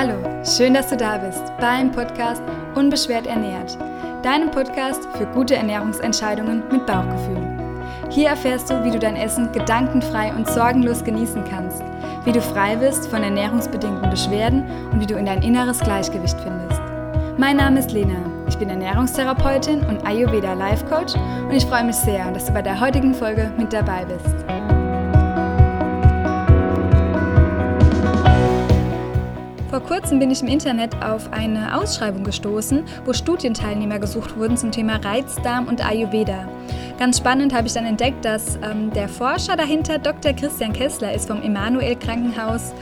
Hallo, schön, dass du da bist beim Podcast Unbeschwert ernährt, deinem Podcast für gute Ernährungsentscheidungen mit Bauchgefühl. Hier erfährst du, wie du dein Essen gedankenfrei und sorgenlos genießen kannst, wie du frei bist von ernährungsbedingten Beschwerden und wie du in dein inneres Gleichgewicht findest. Mein Name ist Lena, ich bin Ernährungstherapeutin und Ayurveda Life Coach und ich freue mich sehr, dass du bei der heutigen Folge mit dabei bist. Vor kurzem bin ich im Internet auf eine Ausschreibung gestoßen, wo Studienteilnehmer gesucht wurden zum Thema Reizdarm und Ayurveda. Ganz spannend habe ich dann entdeckt, dass ähm, der Forscher dahinter Dr. Christian Kessler ist vom Emanuel Krankenhaus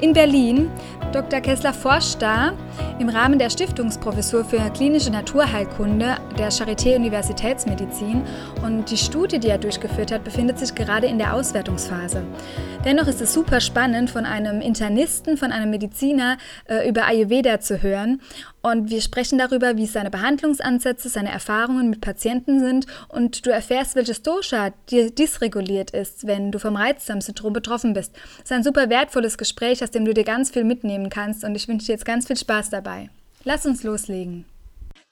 in Berlin. Dr. Kessler forscht da im Rahmen der Stiftungsprofessur für klinische Naturheilkunde der Charité Universitätsmedizin und die Studie, die er durchgeführt hat, befindet sich gerade in der Auswertungsphase. Dennoch ist es super spannend, von einem Internisten, von einem Mediziner äh, über Ayurveda zu hören und wir sprechen darüber, wie seine Behandlungsansätze, seine Erfahrungen mit Patienten sind und du erfährst, welches Dosha dir dysreguliert ist, wenn du vom Reizdarmsyndrom betroffen bist. Es ist ein super wertvolles Gespräch, aus dem du dir ganz viel mitnehmen kannst und ich wünsche dir jetzt ganz viel Spaß dabei. Lass uns loslegen.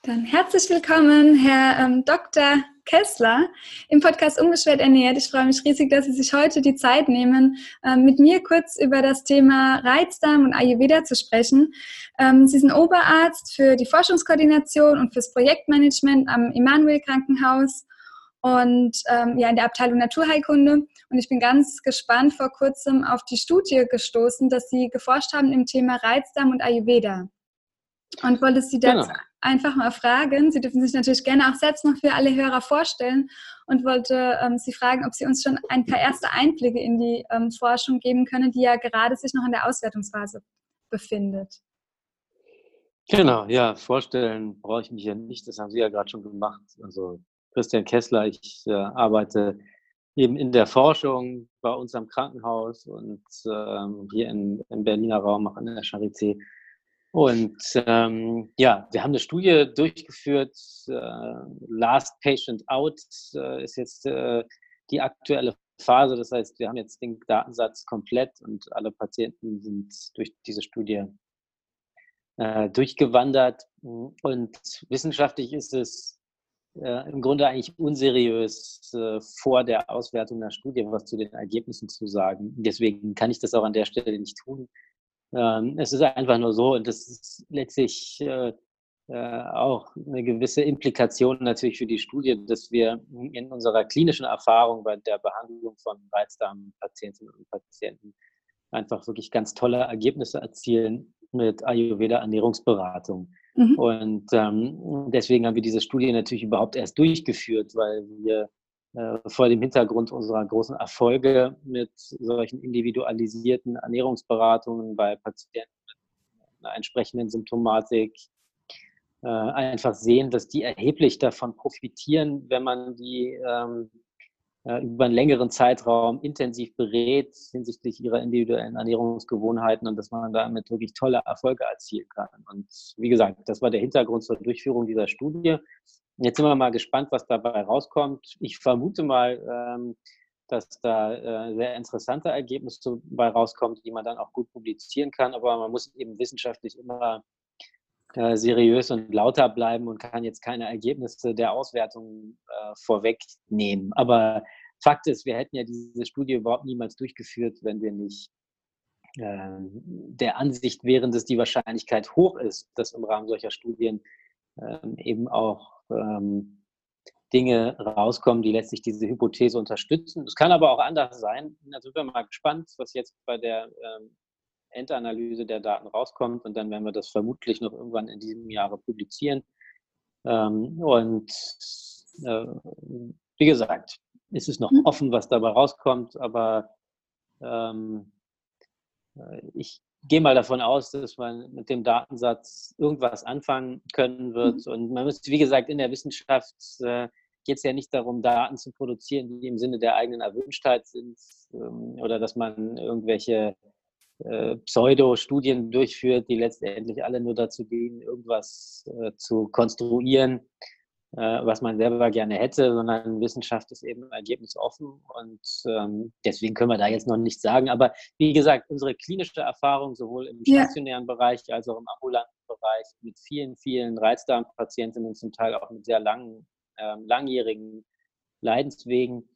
Dann herzlich willkommen, Herr ähm, Dr. Kessler im Podcast Unbeschwert ernährt. Ich freue mich riesig, dass Sie sich heute die Zeit nehmen, ähm, mit mir kurz über das Thema Reizdarm und Ayurveda zu sprechen. Ähm, Sie sind Oberarzt für die Forschungskoordination und fürs Projektmanagement am Emanuel Krankenhaus und ähm, ja in der Abteilung Naturheilkunde. Und ich bin ganz gespannt vor kurzem auf die Studie gestoßen, dass Sie geforscht haben im Thema Reizdarm und Ayurveda. Und wollte Sie dazu genau einfach mal fragen. Sie dürfen sich natürlich gerne auch selbst noch für alle Hörer vorstellen und wollte ähm, Sie fragen, ob Sie uns schon ein paar erste Einblicke in die ähm, Forschung geben können, die ja gerade sich noch in der Auswertungsphase befindet. Genau, ja, vorstellen brauche ich mich ja nicht, das haben Sie ja gerade schon gemacht. Also Christian Kessler, ich äh, arbeite eben in der Forschung bei uns am Krankenhaus und ähm, hier in, im Berliner Raum, auch an der Charité und ähm, ja, wir haben eine Studie durchgeführt. Äh, Last Patient Out äh, ist jetzt äh, die aktuelle Phase. Das heißt, wir haben jetzt den Datensatz komplett und alle Patienten sind durch diese Studie äh, durchgewandert. Und wissenschaftlich ist es äh, im Grunde eigentlich unseriös, äh, vor der Auswertung der Studie was zu den Ergebnissen zu sagen. Deswegen kann ich das auch an der Stelle nicht tun. Ähm, es ist einfach nur so, und das ist letztlich äh, äh, auch eine gewisse Implikation natürlich für die Studie, dass wir in unserer klinischen Erfahrung bei der Behandlung von Reizdarmpatientinnen und Patienten einfach wirklich ganz tolle Ergebnisse erzielen mit Ayurveda-Ernährungsberatung. Mhm. Und ähm, deswegen haben wir diese Studie natürlich überhaupt erst durchgeführt, weil wir vor dem Hintergrund unserer großen Erfolge mit solchen individualisierten Ernährungsberatungen bei Patienten mit einer entsprechenden Symptomatik äh, einfach sehen, dass die erheblich davon profitieren, wenn man die ähm, äh, über einen längeren Zeitraum intensiv berät hinsichtlich ihrer individuellen Ernährungsgewohnheiten und dass man damit wirklich tolle Erfolge erzielen kann. Und wie gesagt, das war der Hintergrund zur Durchführung dieser Studie. Jetzt sind wir mal gespannt, was dabei rauskommt. Ich vermute mal, ähm, dass da äh, sehr interessante Ergebnisse dabei rauskommen, die man dann auch gut publizieren kann. Aber man muss eben wissenschaftlich immer äh, seriös und lauter bleiben und kann jetzt keine Ergebnisse der Auswertung äh, vorwegnehmen. Aber Fakt ist, wir hätten ja diese Studie überhaupt niemals durchgeführt, wenn wir nicht ähm, der Ansicht wären, dass die Wahrscheinlichkeit hoch ist, dass im Rahmen solcher Studien ähm, eben auch ähm, Dinge rauskommen, die letztlich diese Hypothese unterstützen. Es kann aber auch anders sein. Da sind wir mal gespannt, was jetzt bei der ähm, Endanalyse der Daten rauskommt und dann werden wir das vermutlich noch irgendwann in diesem Jahre publizieren. Ähm, und äh, wie gesagt, ist es noch mhm. offen, was dabei rauskommt, aber ähm, äh, ich gehe mal davon aus, dass man mit dem Datensatz irgendwas anfangen können wird. Mhm. Und man muss, wie gesagt, in der Wissenschaft äh, geht es ja nicht darum, Daten zu produzieren, die im Sinne der eigenen Erwünschtheit sind ähm, oder dass man irgendwelche äh, Pseudo-Studien durchführt, die letztendlich alle nur dazu dienen, irgendwas äh, zu konstruieren. Äh, was man selber gerne hätte, sondern Wissenschaft ist eben ergebnisoffen und ähm, deswegen können wir da jetzt noch nichts sagen. Aber wie gesagt, unsere klinische Erfahrung sowohl im stationären ja. Bereich als auch im ambulanten Bereich mit vielen, vielen Reizdarmpatientinnen, zum Teil auch mit sehr langen, äh, langjährigen Leidenswegen,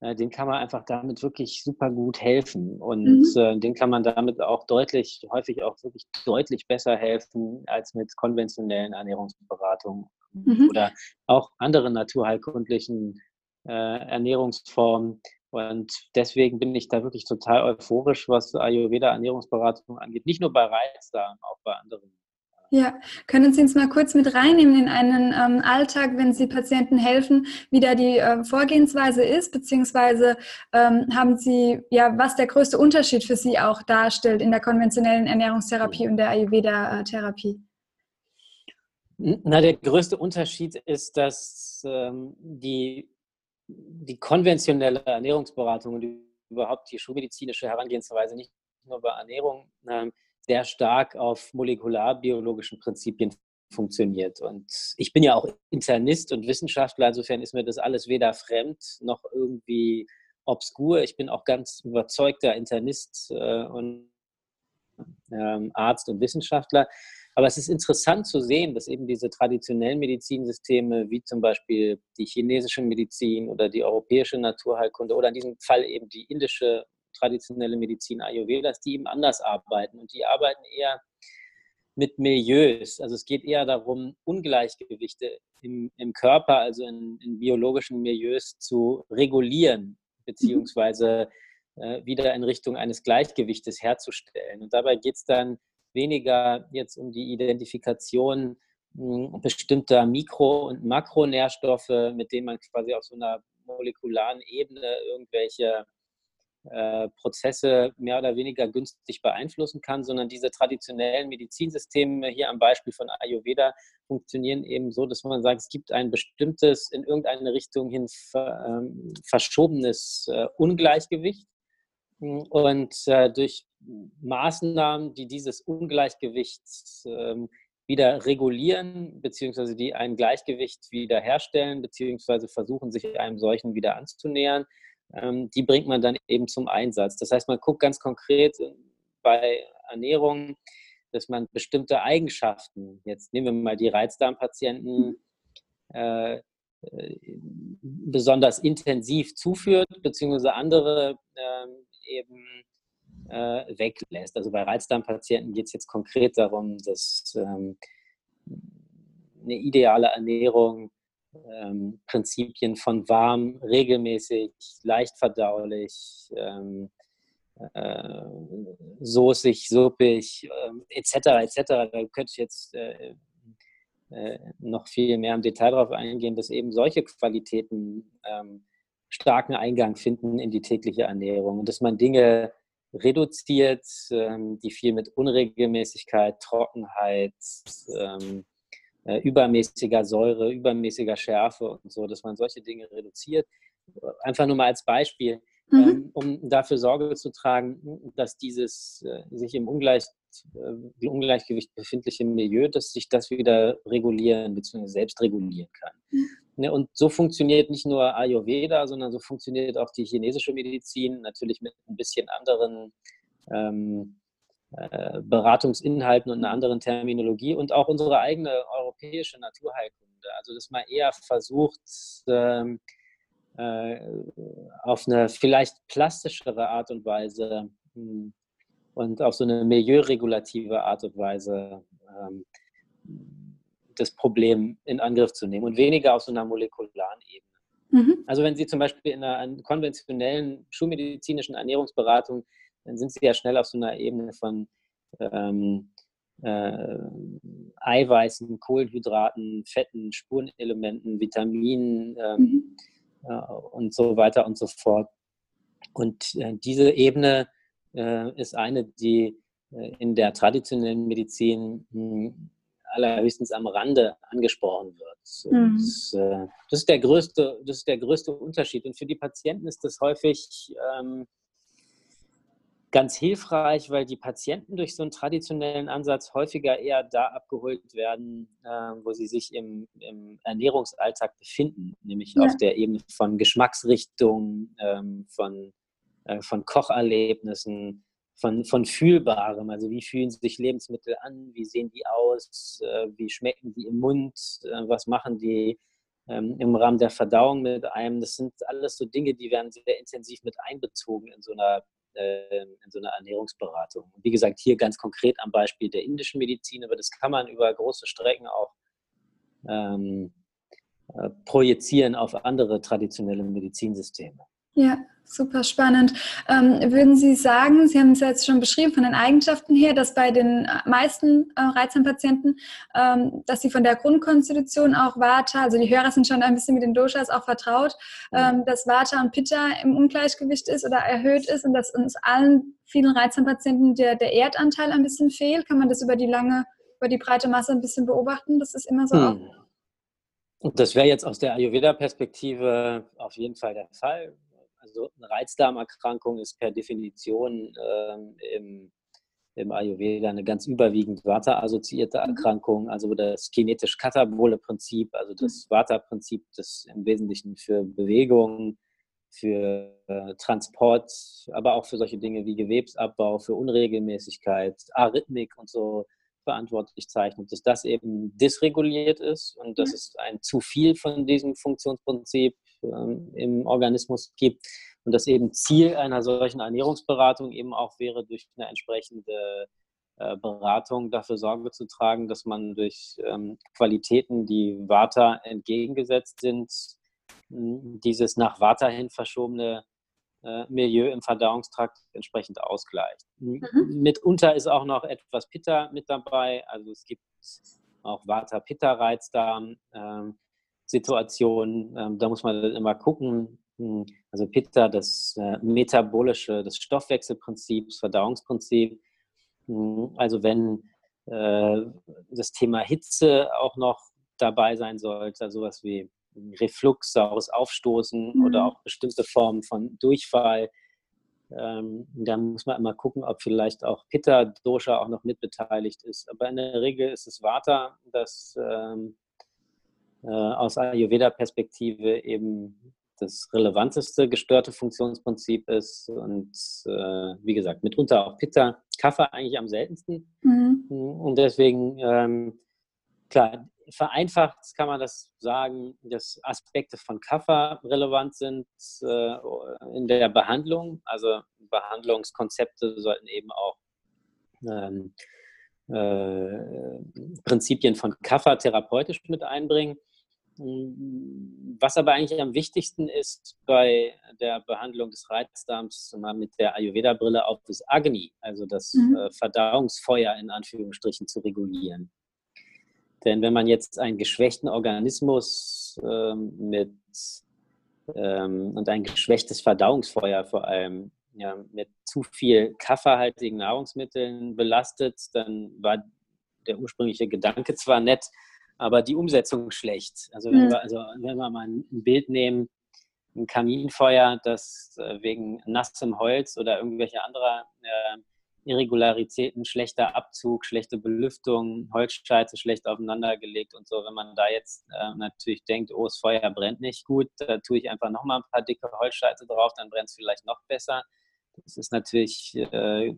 äh, den kann man einfach damit wirklich super gut helfen. Und mhm. äh, den kann man damit auch deutlich, häufig auch wirklich deutlich besser helfen als mit konventionellen Ernährungsberatungen mhm. oder auch anderen naturheilkundlichen äh, Ernährungsformen. Und deswegen bin ich da wirklich total euphorisch, was Ayurveda-Ernährungsberatung angeht. Nicht nur bei Reizdarm, auch bei anderen ja, können Sie uns mal kurz mit reinnehmen in einen ähm, Alltag, wenn Sie Patienten helfen, wie da die äh, Vorgehensweise ist, beziehungsweise ähm, haben Sie, ja, was der größte Unterschied für Sie auch darstellt in der konventionellen Ernährungstherapie und der Ayurveda-Therapie? Na, der größte Unterschied ist, dass ähm, die, die konventionelle Ernährungsberatung und überhaupt die schulmedizinische Herangehensweise nicht nur bei Ernährung ähm, sehr stark auf molekularbiologischen Prinzipien funktioniert. Und ich bin ja auch Internist und Wissenschaftler, insofern ist mir das alles weder fremd noch irgendwie obskur. Ich bin auch ganz überzeugter Internist äh, und ähm, Arzt und Wissenschaftler. Aber es ist interessant zu sehen, dass eben diese traditionellen Medizinsysteme, wie zum Beispiel die chinesische Medizin oder die europäische Naturheilkunde oder in diesem Fall eben die indische traditionelle Medizin Ayurvedas, die eben anders arbeiten. Und die arbeiten eher mit Milieus. Also es geht eher darum, Ungleichgewichte im, im Körper, also in, in, biologischen Milieus zu regulieren, beziehungsweise äh, wieder in Richtung eines Gleichgewichtes herzustellen. Und dabei geht es dann weniger jetzt um die Identifikation hm, bestimmter Mikro- und Makronährstoffe, mit denen man quasi auf so einer molekularen Ebene irgendwelche äh, Prozesse mehr oder weniger günstig beeinflussen kann, sondern diese traditionellen Medizinsysteme hier am Beispiel von Ayurveda funktionieren eben so, dass man sagt, es gibt ein bestimmtes, in irgendeine Richtung hin ähm, verschobenes äh, Ungleichgewicht. Und äh, durch Maßnahmen, die dieses Ungleichgewicht ähm, wieder regulieren, beziehungsweise die ein Gleichgewicht wiederherstellen, beziehungsweise versuchen, sich einem solchen wieder anzunähern, ähm, die bringt man dann eben zum Einsatz. Das heißt, man guckt ganz konkret bei Ernährung, dass man bestimmte Eigenschaften, jetzt nehmen wir mal die Reizdarmpatienten, äh, äh, besonders intensiv zuführt, beziehungsweise andere äh, eben äh, weglässt. Also bei Reizdarmpatienten geht es jetzt konkret darum, dass ähm, eine ideale Ernährung ähm, Prinzipien von warm, regelmäßig, leicht verdaulich, ähm, äh, soßig, suppig, äh, etc. etc. Da könnte ich jetzt äh, äh, noch viel mehr im Detail darauf eingehen, dass eben solche Qualitäten ähm, starken Eingang finden in die tägliche Ernährung und dass man Dinge reduziert, ähm, die viel mit Unregelmäßigkeit, Trockenheit, ähm, äh, übermäßiger Säure, übermäßiger Schärfe und so, dass man solche Dinge reduziert. Einfach nur mal als Beispiel, mhm. ähm, um dafür Sorge zu tragen, dass dieses äh, sich im Ungleich, äh, Ungleichgewicht befindliche Milieu, dass sich das wieder regulieren bzw. selbst regulieren kann. Mhm. Ne, und so funktioniert nicht nur Ayurveda, sondern so funktioniert auch die chinesische Medizin, natürlich mit ein bisschen anderen ähm, äh, Beratungsinhalten und einer anderen Terminologie und auch unsere eigene europäische Naturheilkunde. Also dass man eher versucht, ähm, äh, auf eine vielleicht plastischere Art und Weise hm, und auf so eine milieuregulative Art und Weise ähm, das Problem in Angriff zu nehmen und weniger auf so einer molekularen Ebene. Mhm. Also wenn Sie zum Beispiel in einer konventionellen schulmedizinischen Ernährungsberatung dann sind sie ja schnell auf so einer Ebene von ähm, äh, Eiweißen, Kohlenhydraten, Fetten, Spurenelementen, Vitaminen ähm, mhm. Äh, und so weiter und so fort. Und äh, diese Ebene äh, ist eine, die in der traditionellen Medizin hm, allerhöchstens am Rande angesprochen wird. Mhm. Das, das, ist der größte, das ist der größte Unterschied. Und für die Patienten ist das häufig ähm, ganz hilfreich, weil die Patienten durch so einen traditionellen Ansatz häufiger eher da abgeholt werden, äh, wo sie sich im, im, Ernährungsalltag befinden, nämlich ja. auf der Ebene von Geschmacksrichtungen, ähm, von, äh, von Kocherlebnissen, von, von Fühlbarem. Also wie fühlen sich Lebensmittel an, wie sehen die aus, äh, wie schmecken die im Mund, äh, was machen die ähm, im Rahmen der Verdauung mit einem. Das sind alles so Dinge, die werden sehr intensiv mit einbezogen in so einer in so einer Ernährungsberatung. wie gesagt, hier ganz konkret am Beispiel der indischen Medizin, aber das kann man über große Strecken auch ähm, äh, projizieren auf andere traditionelle Medizinsysteme. Ja, super spannend. Ähm, würden Sie sagen, Sie haben es ja jetzt schon beschrieben von den Eigenschaften her, dass bei den äh, meisten äh, Reizdarmpatienten, ähm, dass sie von der Grundkonstitution auch Vata, also die Hörer sind schon ein bisschen mit den Doshas auch vertraut, ähm, dass Vata und Pitta im Ungleichgewicht ist oder erhöht ist und dass uns allen vielen Reizdarmpatienten der, der Erdanteil ein bisschen fehlt. Kann man das über die lange, über die breite Masse ein bisschen beobachten? Das ist immer so. Hm. Das wäre jetzt aus der Ayurveda-Perspektive auf jeden Fall der Fall also eine Reizdarmerkrankung ist per Definition ähm, im, im Ayurveda eine ganz überwiegend Vata-assoziierte mhm. Erkrankung, also das kinetisch-katabole Prinzip, also das mhm. Vata-Prinzip, das im Wesentlichen für Bewegung, für äh, Transport, aber auch für solche Dinge wie Gewebsabbau, für Unregelmäßigkeit, Arrhythmik und so verantwortlich zeichnet, dass das eben dysreguliert ist und dass es ein zu viel von diesem Funktionsprinzip ähm, im Organismus gibt und dass eben Ziel einer solchen Ernährungsberatung eben auch wäre, durch eine entsprechende äh, Beratung dafür Sorge zu tragen, dass man durch ähm, Qualitäten, die Vata entgegengesetzt sind, dieses nach Vata hin verschobene äh, Milieu im Verdauungstrakt entsprechend ausgleicht. Mhm. Mitunter ist auch noch etwas Pitta mit dabei, also es gibt auch Vata-Pitta-Reizdarm. Ähm, Situation. Ähm, da muss man immer gucken. Hm, also Pitta, das äh, metabolische, das Stoffwechselprinzip, das Verdauungsprinzip. Hm, also wenn äh, das Thema Hitze auch noch dabei sein sollte, sowas wie Reflux, saures Aufstoßen mhm. oder auch bestimmte Formen von Durchfall. Ähm, da muss man immer gucken, ob vielleicht auch Pitta-Dosha auch noch mitbeteiligt ist. Aber in der Regel ist es Vata, das ähm, äh, aus Ayurveda-Perspektive eben das relevanteste gestörte Funktionsprinzip ist und äh, wie gesagt, mitunter auch Pitta, Kaffee eigentlich am seltensten. Mhm. Und deswegen, ähm, klar, vereinfacht kann man das sagen, dass Aspekte von Kaffer relevant sind äh, in der Behandlung. Also Behandlungskonzepte sollten eben auch ähm, äh, Prinzipien von Kaffer therapeutisch mit einbringen. Was aber eigentlich am wichtigsten ist bei der Behandlung des Reizdarms, mal mit der Ayurveda-Brille auf das Agni, also das mhm. Äh, Verdauungsfeuer in Anführungsstrichen zu regulieren. Denn wenn man jetzt einen geschwächten Organismus ähm, mit ähm, und ein geschwächtes Verdauungsfeuer vor allem ja, mit zu viel kaffeehaltigen Nahrungsmitteln belastet, dann war der ursprüngliche Gedanke zwar nett, aber die Umsetzung schlecht. Also wenn, mhm. wir, also wenn wir mal ein Bild nehmen, ein Kaminfeuer, das äh, wegen nassem Holz oder irgendwelche anderer äh, Irregularitäten, schlechter Abzug, schlechte Belüftung, Holzscheite schlecht aufeinandergelegt und so. Wenn man da jetzt äh, natürlich denkt, oh, das Feuer brennt nicht gut, da tue ich einfach nochmal ein paar dicke Holzscheite drauf, dann brennt es vielleicht noch besser. Das ist natürlich äh,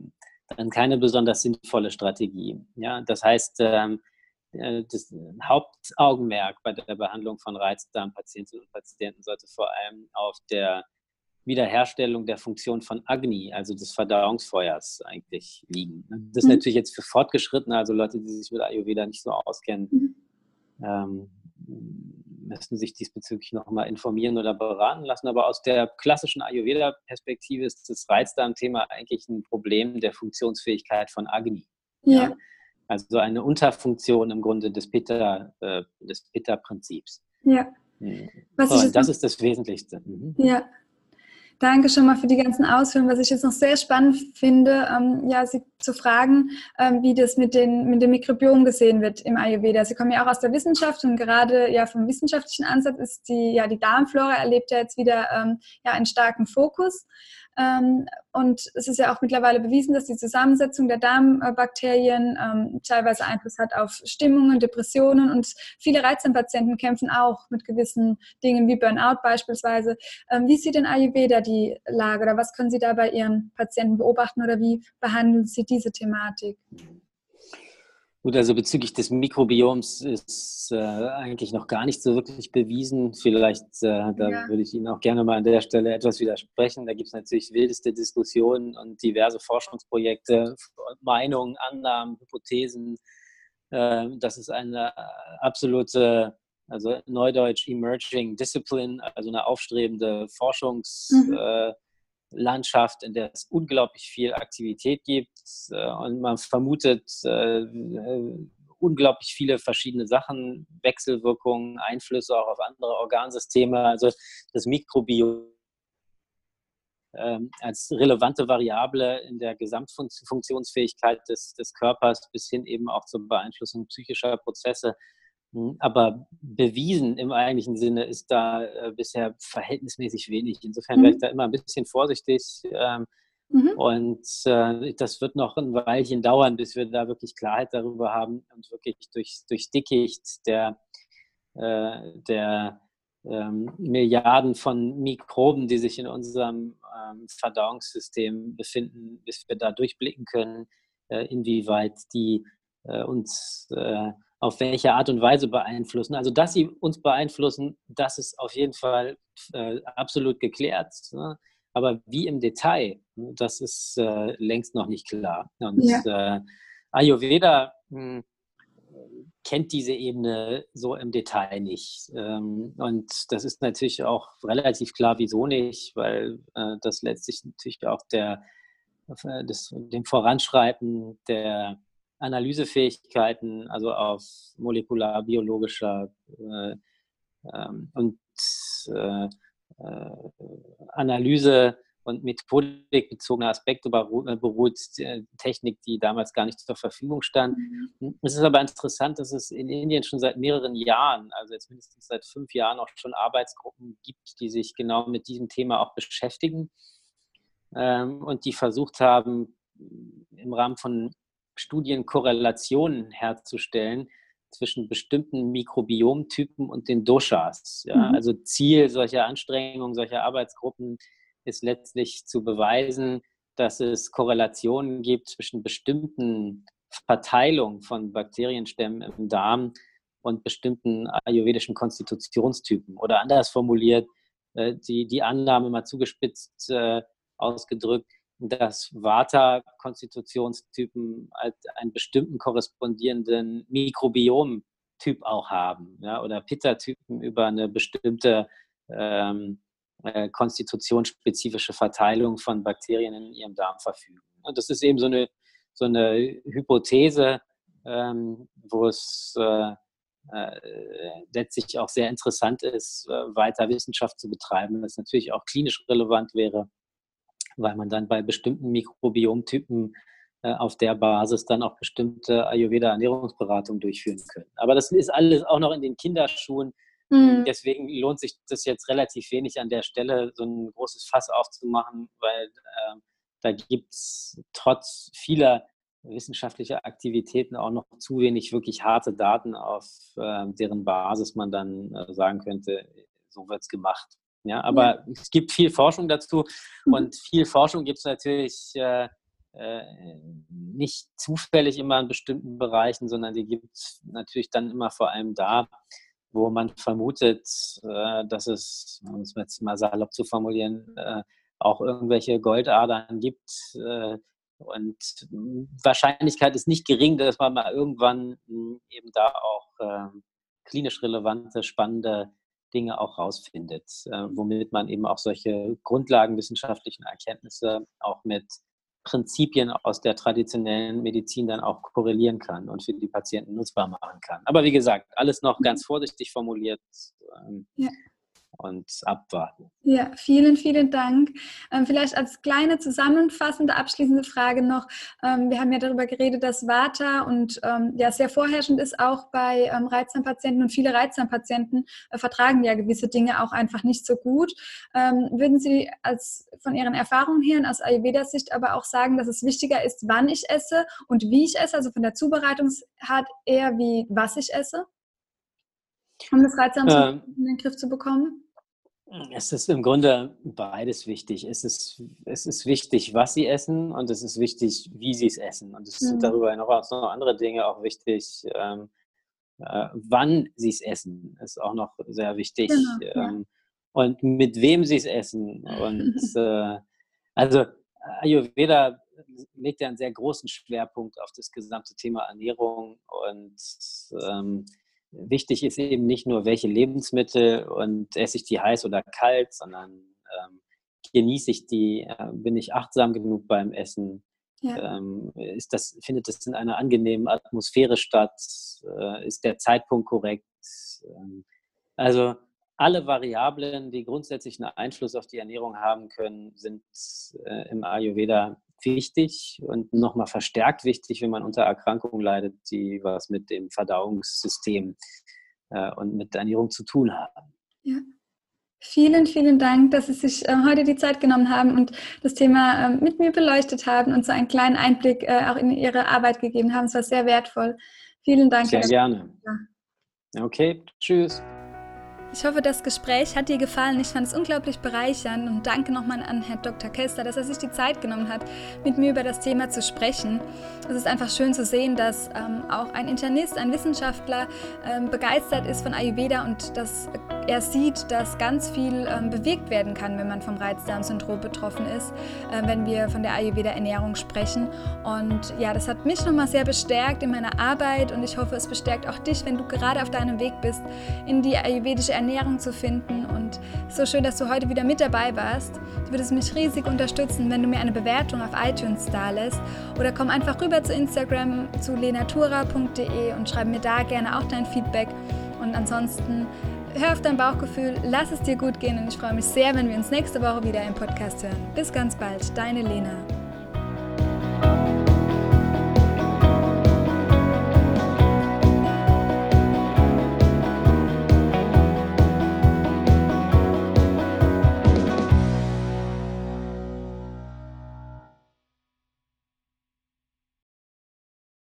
dann keine besonders sinnvolle Strategie. Ja, das heißt, ähm, äh, das Hauptaugenmerk bei der Behandlung von Reizdarmpatientinnen und Patienten sollte vor allem auf der Wiederherstellung der Funktion von Agni, also des Verdauungsfeuers, eigentlich liegen. Das ist mhm. natürlich jetzt für Fortgeschrittene, also Leute, die sich mit Ayurveda nicht so auskennen, mhm. ähm, müssen sich diesbezüglich nochmal informieren oder beraten lassen. Aber aus der klassischen Ayurveda-Perspektive ist das Reizdarmthema eigentlich ein Problem der Funktionsfähigkeit von Agni. Ja. ja? Also eine Unterfunktion im Grunde des Pitta, äh, des Pitta-Prinzips. Ja. Mhm. Was oh, das ist das Wesentlichste. Mhm. Ja. Danke schon mal für die ganzen Ausführungen. Was ich jetzt noch sehr spannend finde, ähm, ja, Sie zu fragen, ähm, wie das mit, den, mit dem Mikrobiom gesehen wird im Ayurveda. Sie kommen ja auch aus der Wissenschaft und gerade ja vom wissenschaftlichen Ansatz ist die, ja, die Darmflora erlebt ja jetzt wieder ähm, ja, einen starken Fokus. Ähm, und es ist ja auch mittlerweile bewiesen, dass die Zusammensetzung der Darmbakterien ähm, teilweise Einfluss hat auf Stimmungen, Depressionen und viele Reizdarmpatienten kämpfen auch mit gewissen Dingen wie Burnout beispielsweise. Ähm, wie sieht denn Ayurveda die Lage oder was können Sie da bei Ihren Patienten beobachten oder wie behandeln Sie diese Thematik? Gut, also bezüglich des Mikrobioms ist äh, eigentlich noch gar nicht so wirklich bewiesen. Vielleicht, äh, da ja. würde ich Ihnen auch gerne mal an der Stelle etwas widersprechen. Da gibt es natürlich wildeste Diskussionen und diverse Forschungsprojekte, Meinungen, Annahmen, Hypothesen. Äh, das ist eine absolute, also neudeutsch Emerging Discipline, also eine aufstrebende Forschungs- mhm äh, Landschaft, in der es unglaublich viel Aktivität gibt äh, und man vermutet äh, äh, unglaublich viele verschiedene Sachen, Wechselwirkungen, Einflüsse auch auf andere Organsysteme. Also das Mikrobiom ähm, als relevante Variable in der Gesamtfunktionsfähigkeit des, des Körpers bis hin eben auch zur Beeinflussung psychischer Prozesse aber bewiesen im eigentlichen Sinne ist da äh, bisher verhältnismäßig wenig. Insofern mhm. wäre ich da immer ein bisschen vorsichtig. Ähm, mhm. Und äh, das wird noch ein Weilchen dauern, bis wir da wirklich Klarheit darüber haben und wirklich durch, durch Dickicht der, äh, der ähm, Milliarden von Mikroben, die sich in unserem ähm, Verdauungssystem befinden, bis wir da durchblicken können, äh, inwieweit die äh, uns äh, auf welche Art und Weise beeinflussen. Also, dass sie uns beeinflussen, das ist auf jeden Fall äh, absolut geklärt. Ne? Aber wie im Detail, das ist äh, längst noch nicht klar. Und ja. äh, Ayurveda mh, hm, kennt diese Ebene so im Detail nicht. Ähm, und das ist natürlich auch relativ klar, wieso nicht, weil äh, das letztlich natürlich auch der, äh, des, dem Voranschreiten der Analysefähigkeiten, also auf molekularbiologischer äh, ähm, und äh, äh, Analyse und Methodik bezogene Aspekte äh, beruht Technik, die damals gar nicht zur Verfügung stand. Mhm. Es ist aber interessant, dass es in Indien schon seit mehreren Jahren, also jetzt mindestens seit fünf Jahren auch schon Arbeitsgruppen gibt, die sich genau mit diesem Thema auch beschäftigen ähm, und die versucht haben, im Rahmen von Studien Korrelationen herzustellen zwischen bestimmten Mikrobiomtypen und den Doshas. Ja? Mhm. Also Ziel solcher Anstrengungen, solcher Arbeitsgruppen ist letztlich zu beweisen, dass es Korrelationen gibt zwischen bestimmten Verteilungen von Bakterienstämmen im Darm und bestimmten ayurvedischen Konstitutionstypen. Oder anders formuliert, äh, die, die Annahme mal zugespitzt äh, ausgedrückt, dass Vata-Konstitutionstypen halt einen bestimmten korrespondierenden Mikrobiom-Typ auch haben ja, oder Pitta-Typen über eine bestimmte ähm, äh, konstitutionsspezifische Verteilung von Bakterien in ihrem Darm verfügen. Und das ist eben so eine, so eine Hypothese, ähm, wo es äh, äh, letztlich auch sehr interessant ist, äh, weiter Wissenschaft zu betreiben, das natürlich auch klinisch relevant wäre weil man dann bei bestimmten Mikrobiomtypen äh, auf der Basis dann auch bestimmte Ayurveda-Ernährungsberatungen durchführen können. Aber das ist alles auch noch in den Kinderschuhen. Mhm. Deswegen lohnt sich das jetzt relativ wenig an der Stelle, so ein großes Fass aufzumachen, weil äh, da gibt es trotz vieler wissenschaftlicher Aktivitäten auch noch zu wenig wirklich harte Daten, auf äh, deren Basis man dann äh, sagen könnte, so wird es gemacht. Ja, aber ja. es gibt viel Forschung dazu mhm. und viel Forschung gibt es natürlich äh, äh, nicht zufällig immer in bestimmten Bereichen, sondern die gibt es natürlich dann immer vor allem da, wo man vermutet, äh, dass es, um es jetzt mal salopp zu formulieren, äh, auch irgendwelche Goldadern gibt. Äh, und Wahrscheinlichkeit ist nicht gering, dass man mal irgendwann hm, eben da auch klinisch relevante, spannende Dinge auch rausfindet, äh, womit man eben auch solche grundlagenwissenschaftlichen Erkenntnisse auch mit Prinzipien aus der traditionellen Medizin dann auch korrelieren kann und für die Patienten nutzbar machen kann. Aber wie gesagt, alles noch ganz vorsichtig formuliert. Ähm, ja. Und abwarten. Ja, vielen, vielen Dank. Ähm, vielleicht als kleine zusammenfassende, abschließende Frage noch. Ähm, wir haben ja darüber geredet, dass Vata und ähm, ja sehr vorherrschend ist auch bei Reizdarmpatienten und viele Reizdarmpatienten äh, vertragen ja gewisse Dinge auch einfach nicht so gut. Würden Sie als von Ihren Erfahrungen her und aus Ayurveda-Sicht aber auch sagen, dass es wichtiger ist, wann ich esse und wie ich esse, also von der Zubereitungsart eher wie was ich esse? Um das Reizdarm ähm, in den Griff zu bekommen? Es ist im Grunde beides wichtig. Es ist, es ist wichtig, was sie essen und es ist wichtig, wie sie es essen. Und es mhm. sind darüber hinaus noch andere Dinge auch wichtig. Ähm, äh, wann sie es essen, ist auch noch sehr wichtig. Genau, ähm, ja. Und mit wem sie es essen. Und äh, also Ayurveda legt ja einen sehr großen Schwerpunkt auf das gesamte Thema Ernährung und ähm, wichtig ist eben nicht nur, welche Lebensmittel und esse ich die heiß oder kalt, sondern ähm, genieße ich die, äh, bin ich achtsam genug beim Essen, ja. ähm, ist das, findet es in einer angenehmen Atmosphäre statt, äh, ist der Zeitpunkt korrekt. Ähm, also alle Variablen, die grundsätzlich einen Einfluss auf die Ernährung haben können, sind äh, im Ayurveda wichtig und nochmal verstärkt wichtig, wenn man unter Erkrankungen leidet, die was mit dem Verdauungssystem äh, und mit der Ernährung zu tun haben. Ja. Vielen, vielen Dank, dass Sie sich äh, heute die Zeit genommen haben und das Thema äh, mit mir beleuchtet haben und so einen kleinen Einblick äh, auch in Ihre Arbeit gegeben haben. Es war sehr wertvoll. Vielen Dank. Sehr gerne. Okay, tschüss. Ich hoffe, das Gespräch hat dir gefallen. Ich fand es unglaublich bereichernd und danke nochmal an Herrn Dr. Kester, dass er sich die Zeit genommen hat, mit mir über das Thema zu sprechen. Es ist einfach schön zu sehen, dass ähm, auch ein Internist, ein Wissenschaftler ähm, begeistert ist von Ayurveda und dass er sieht, dass ganz viel ähm, bewegt werden kann, wenn man vom Reizdarmsyndrom betroffen ist, äh, wenn wir von der Ayurveda-Ernährung sprechen. Und ja, das hat mich nochmal sehr bestärkt in meiner Arbeit und ich hoffe, es bestärkt auch dich, wenn du gerade auf deinem Weg bist, in die ayurvedische Ernährung zu finden. Und so schön, dass du heute wieder mit dabei warst. Du würdest mich riesig unterstützen, wenn du mir eine Bewertung auf iTunes da lässt. Oder komm einfach rüber zu Instagram zu lenatura.de und schreib mir da gerne auch dein Feedback. Und ansonsten hör auf dein Bauchgefühl, lass es dir gut gehen und ich freue mich sehr, wenn wir uns nächste Woche wieder im Podcast hören. Bis ganz bald, deine Lena.